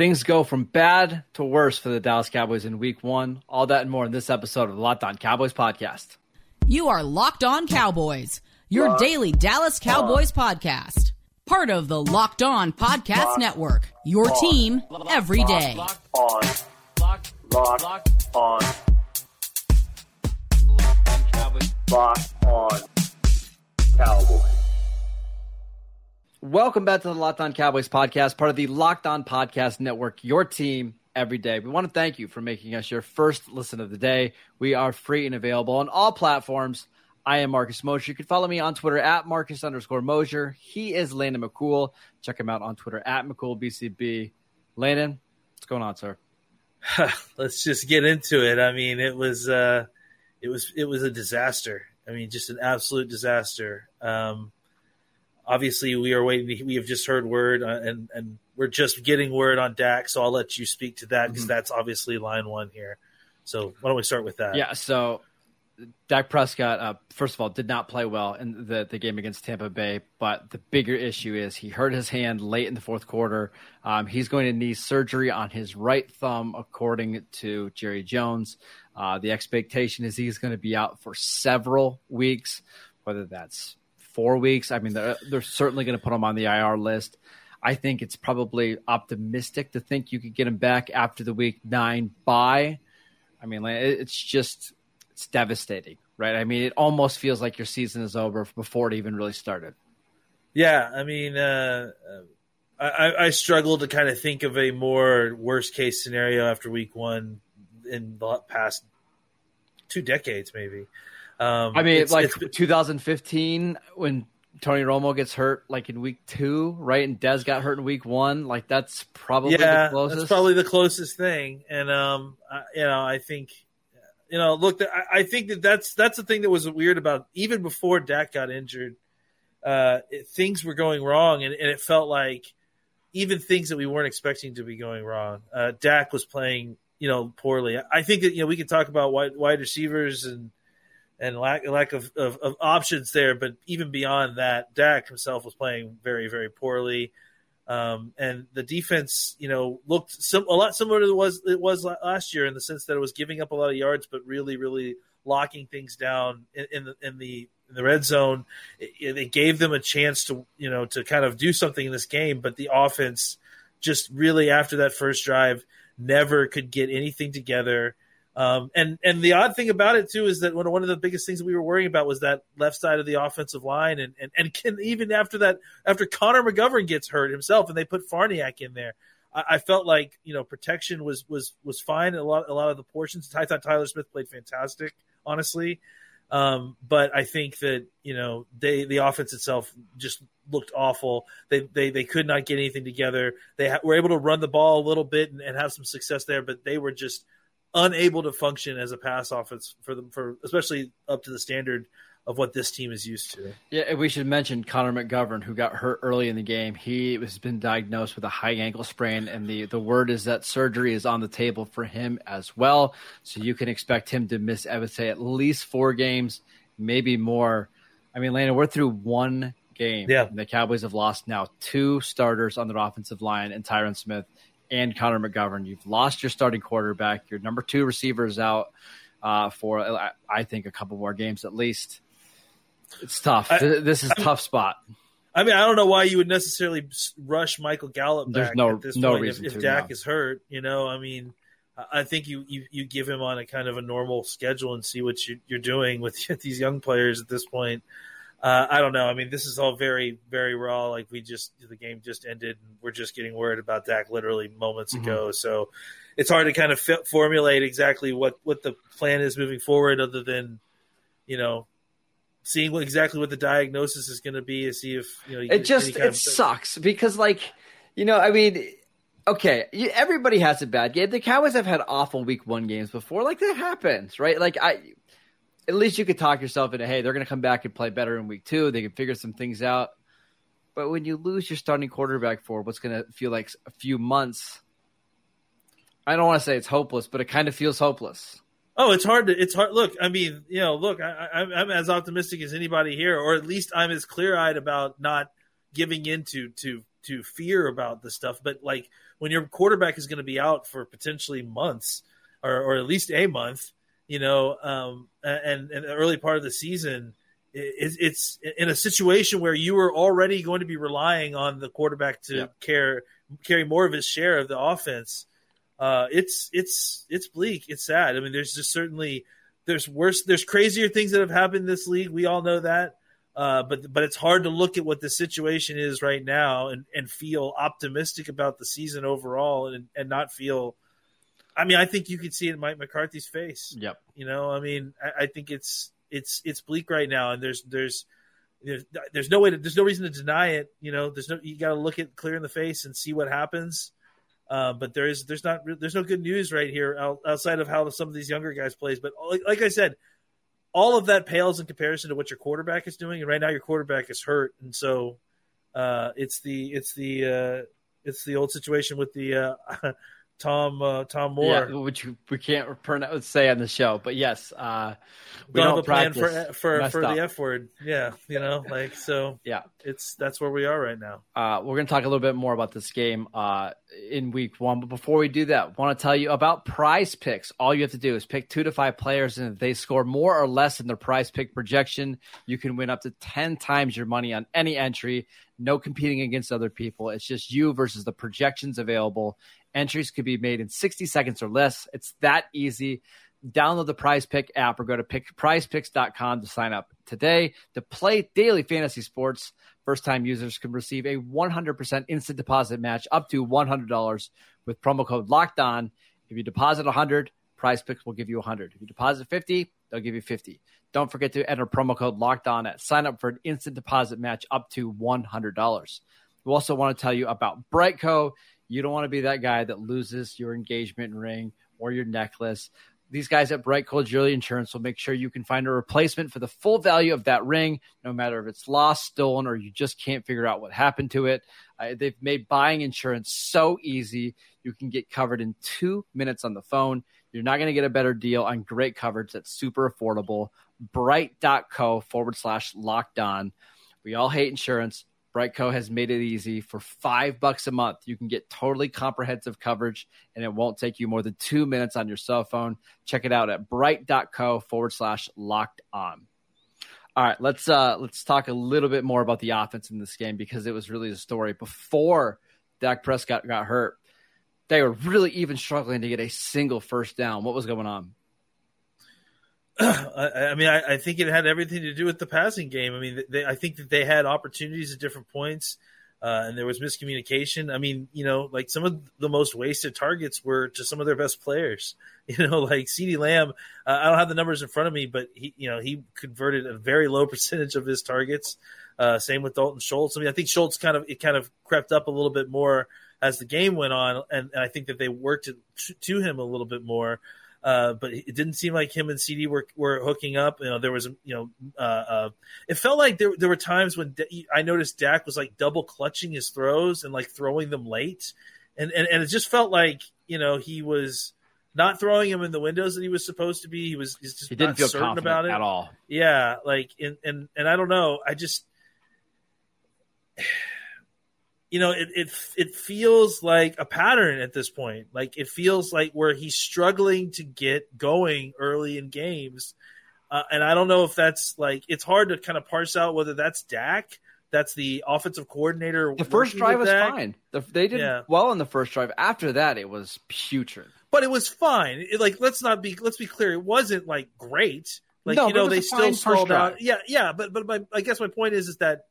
things go from bad to worse for the Dallas Cowboys in week one. All that and more in this episode of the Locked On Cowboys podcast. You are Locked On Cowboys, your daily Dallas Cowboys podcast. Part of the Locked On Podcast Network, your team every day. on. Locked, locked on. Locked on. Cowboys. Welcome back to the Locked On Cowboys podcast, part of the Locked On Podcast Network, your team every day. We want to thank you for making us your first listen of the day. We are free and available on all platforms. I am Marcus Mosher. You can follow me on Twitter at Marcus underscore Mosher. He is Landon McCool. Check him out on Twitter at McCoolBTB. Landon, what's going on, sir? let's just get into it. I mean, it was uh, it was it was a disaster. I mean, just an absolute disaster. Um, obviously, we are waiting. We have just heard word, uh, and and we're just getting word on Dak. So I'll let you speak to that because Mhm. that's obviously line one here. So why don't we start with that? Yeah, so Dak Prescott, uh, first of all, did not play well in the, the game against Tampa Bay. But the bigger issue is he hurt his hand late in the fourth quarter. Um, he's going to need surgery on his right thumb, according to Jerry Jones. Uh, the expectation is he's going to be out for several weeks, whether that's four weeks. I mean, they're, they're certainly going to put him on the IR list. I think it's probably optimistic to think you could get him back after the week nine bye. I mean, it's just it's devastating, right? I mean, it almost feels like your season is over before it even really started. Yeah, I mean, uh, uh, I, I struggle to kind of think of a more worst case scenario after week one in the past two decades, maybe. Um, I mean, it's- like it's- 2015 when Tony Romo gets hurt, like in week two, right? And Dez got hurt in week one. Like that's probably yeah, the closest. that's probably the closest thing. And um, I, you know, I think, you know, look, I, I think that that's that's the thing that was weird about even before Dak got injured, uh, it, things were going wrong, and, and it felt like even things that we weren't expecting to be going wrong. Uh, Dak was playing, you know, poorly. I think that you know we can talk about wide, wide receivers and and lack lack of, of, of options there, but even beyond that, Dak himself was playing very very poorly. Um, and the defense, you know, looked sim- a lot similar to it was it was last year in the sense that it was giving up a lot of yards, but really, really locking things down in, in the in the in the red zone. It, it gave them a chance to you know to kind of do something in this game, but the offense just really after that first drive never could get anything together. Um, and and the odd thing about it too is that one one of the biggest things that we were worrying about was that left side of the offensive line, and and and can even after that, after Connor McGovern gets hurt himself, and they put Farniok in there, I, I felt like you know protection was was was fine in a lot a lot of the portions. I thought Tyler Smith played fantastic, honestly, um, but I think that you know they the offense itself just looked awful. They they they could not get anything together. They ha- were able to run the ball a little bit and, and have some success there, but they were just unable to function as a pass offense for them for especially up to the standard of what this team is used to. Yeah, and we should mention Connor McGovern, who got hurt early in the game. He has been diagnosed with a high ankle sprain, and the, the word is that surgery is on the table for him as well. So you can expect him to miss, I would say, at least four games, maybe more. I mean, Lana, we're through one game. Yeah. The Cowboys have lost now two starters on their offensive line, and Tyron Smith and Connor McGovern. You've lost your starting quarterback. Your number two receiver is out uh, for, I- I think, a couple more games at least. It's tough. I- this is a tough spot. I mean, I don't know why you would necessarily rush Michael Gallup There's back no- at this no point reason if, if to, Dak no. is hurt. You know, I mean, I- I think you, you, you give him on a kind of a normal schedule and see what you, you're doing with these young players at this point. Uh, I don't know. I mean, this is all very, very raw. Like we just the game just ended, and we're just getting word about Dak literally moments Mhm. ago. So it's hard to kind of fi- formulate exactly what what the plan is moving forward, other than you know seeing what, exactly what the diagnosis is going to be to see if you know you It just it sucks because like you know I mean okay everybody has a bad game. The Cowboys have had awful Week One games before. Like that happens, right? Like I at least you could talk yourself into hey they're going to come back and play better in Week Two. They can figure some things out. But when you lose your starting quarterback for what's going to feel like a few months, I don't want to say it's hopeless, but it kind of feels hopeless. Oh, it's hard to. It's hard. Look, I mean, you know, look, I, I, I'm as optimistic as anybody here, or at least I'm as clear eyed about not giving into to to fear about the stuff. But like when your quarterback is going to be out for potentially months or, or at least a month, you know, um, and, and the early part of the season, it, it's in a situation where you are already going to be relying on the quarterback to care carry more of his share of the offense. Uh, it's it's it's bleak. It's sad. I mean, there's just certainly there's worse, there's crazier things that have happened in this league. We all know that. Uh, but but it's hard to look at what the situation is right now and, and feel optimistic about the season overall and and not feel. I mean, I think you can see it in Mike McCarthy's face. Yep. You know, I mean, I, I think it's it's it's bleak right now, and there's there's there's, there's no way to there's no reason to deny it. You know, there's no you got to look it clear in the face and see what happens. Uh, but there is there's not there's no good news right here outside of how some of these younger guys plays. But like, like I said, all of that pales in comparison to what your quarterback is doing. And right now, your quarterback is hurt, and so uh, it's the it's the uh, it's the old situation with the uh, Tom uh, Tom Moore, yeah, which we can't pronounce, say on the show. But yes, uh, we don't, have a plan for for, for the F word. Yeah, you know, like so. Yeah, it's that's where we are right now. Uh, we're going to talk a little bit more about this game uh, in week one, but before we do that, want to tell you about Prize Picks. All you have to do is pick two to five players, and if they score more or less in their Prize Pick projection, you can win up to ten times your money on any entry. No competing against other people. It's just you versus the projections available Entries could be made in 60 seconds or less. It's that easy. Download the Prize Pick app or go to pick, prizepicks.com to sign up today to play daily fantasy sports. First time users can receive a 100% instant deposit match up to $100 with promo code locked on. If you deposit 100, Prize Picks will give you 100. If you deposit 50, they'll give you 50. Don't forget to enter promo code locked on at sign up for an instant deposit match up to $100. We also want to tell you about BriteCo. You don't want to be that guy that loses your engagement ring or your necklace. These guys at BriteCo Jewelry Insurance will make sure you can find a replacement for the full value of that ring, no matter if it's lost, stolen, or you just can't figure out what happened to it. Uh, they've made buying insurance so easy. You can get covered in two minutes on the phone. You're not going to get a better deal on great coverage that's super affordable. Brite.co forward slash locked on. We all hate insurance. BriteCo has made it easy. For five bucks a month, you can get totally comprehensive coverage, and it won't take you more than two minutes on your cell phone. Check it out at brite.co forward slash locked on. All right, let's uh let's talk a little bit more about the offense in this game because it was really the story before Dak Prescott got hurt. They were really even struggling to get a single first down. What was going on? I, I mean, I, I, think it had everything to do with the passing game. I mean, they, I think that they had opportunities at different points, uh, and there was miscommunication. I mean, you know, like some of the most wasted targets were to some of their best players. You know, like CeeDee Lamb. Uh, I don't have the numbers in front of me, but he, you know, he converted a very low percentage of his targets. Uh, same with Dalton Schultz. I mean, I think Schultz kind of it kind of crept up a little bit more as the game went on, and, and I think that they worked to, to him a little bit more. Uh, but it didn't seem like him and CeeDee were were hooking up. You know, there was you know, uh, uh, it felt like there there were times when D- I noticed Dak was like double clutching his throws and like throwing them late, and and and it just felt like you know he was not throwing him in the windows that he was supposed to be. He was just he didn't feel certain about it at all. Yeah, like and and and I don't know. I just you know, it, it it feels like a pattern at this point. Like it feels like where he's struggling to get going early in games, uh, and I don't know if that's like it's hard to kind of parse out whether that's Dak, that's the offensive coordinator. The first drive was Dak. fine. The, they did yeah. well in the first drive. After that, it was putrid. But it was fine. It, like let's not be let's be clear. It wasn't like great. Like no, you know they still stalled out. Yeah, yeah. But but my, I guess my point is is that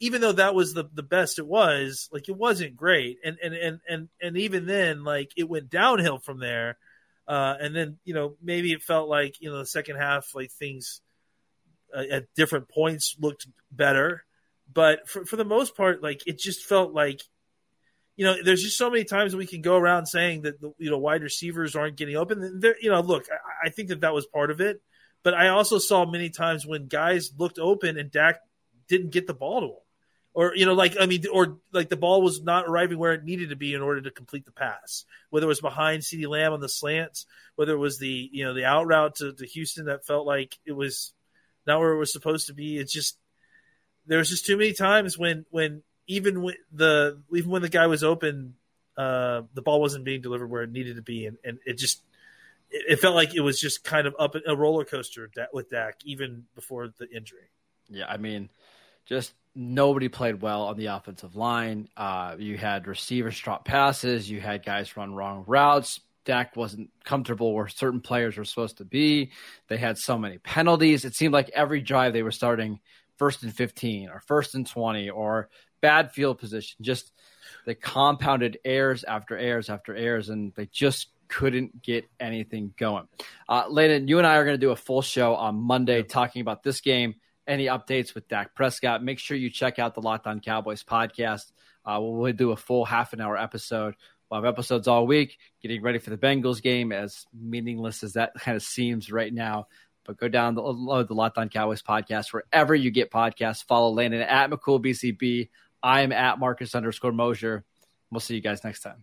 even though that was the, the best it was, like it wasn't great. And, and, and, and, and even then, like it went downhill from there. Uh, and then, you know, maybe it felt like, you know, the second half, like things uh, at different points looked better. But for, for the most part, like it just felt like, you know, there's just so many times we can go around saying that, you know, wide receivers aren't getting open. There, you know, look, I, I think that that was part of it. But I also saw many times when guys looked open and Dak didn't get the ball to him or you know like i mean or like the ball was not arriving where it needed to be in order to complete the pass. Whether it was behind CeeDee Lamb on the slants whether it was the you know the out route to, to Houston that felt like it was not where it was supposed to be. It's just there was just too many times when when even when the even when the guy was open, uh, the ball wasn't being delivered where it needed to be, and, and it just it, it felt like it was just kind of up a roller coaster with Dak even before the injury. Yeah, I mean, just nobody played well on the offensive line. Uh, you had receivers drop passes, you had guys run wrong routes. Dak wasn't comfortable where certain players were supposed to be. They had so many penalties. It seemed like every drive they were starting first and 15 or first and 20 or bad field position. Just they compounded errors after errors after errors, and they just couldn't get anything going. Uh, Landon, you and I are going to do a full show on Monday talking about this game. Any updates with Dak Prescott? Make sure you check out the Locked On Cowboys podcast. Uh, we'll do a full half an hour episode. We'll have episodes all week, getting ready for the Bengals game, as meaningless as that kind of seems right now. But go down the, the Locked On Cowboys podcast wherever you get podcasts. Follow Landon at McCoolBTB. I'm at Marcus underscore Mosher. We'll see you guys next time.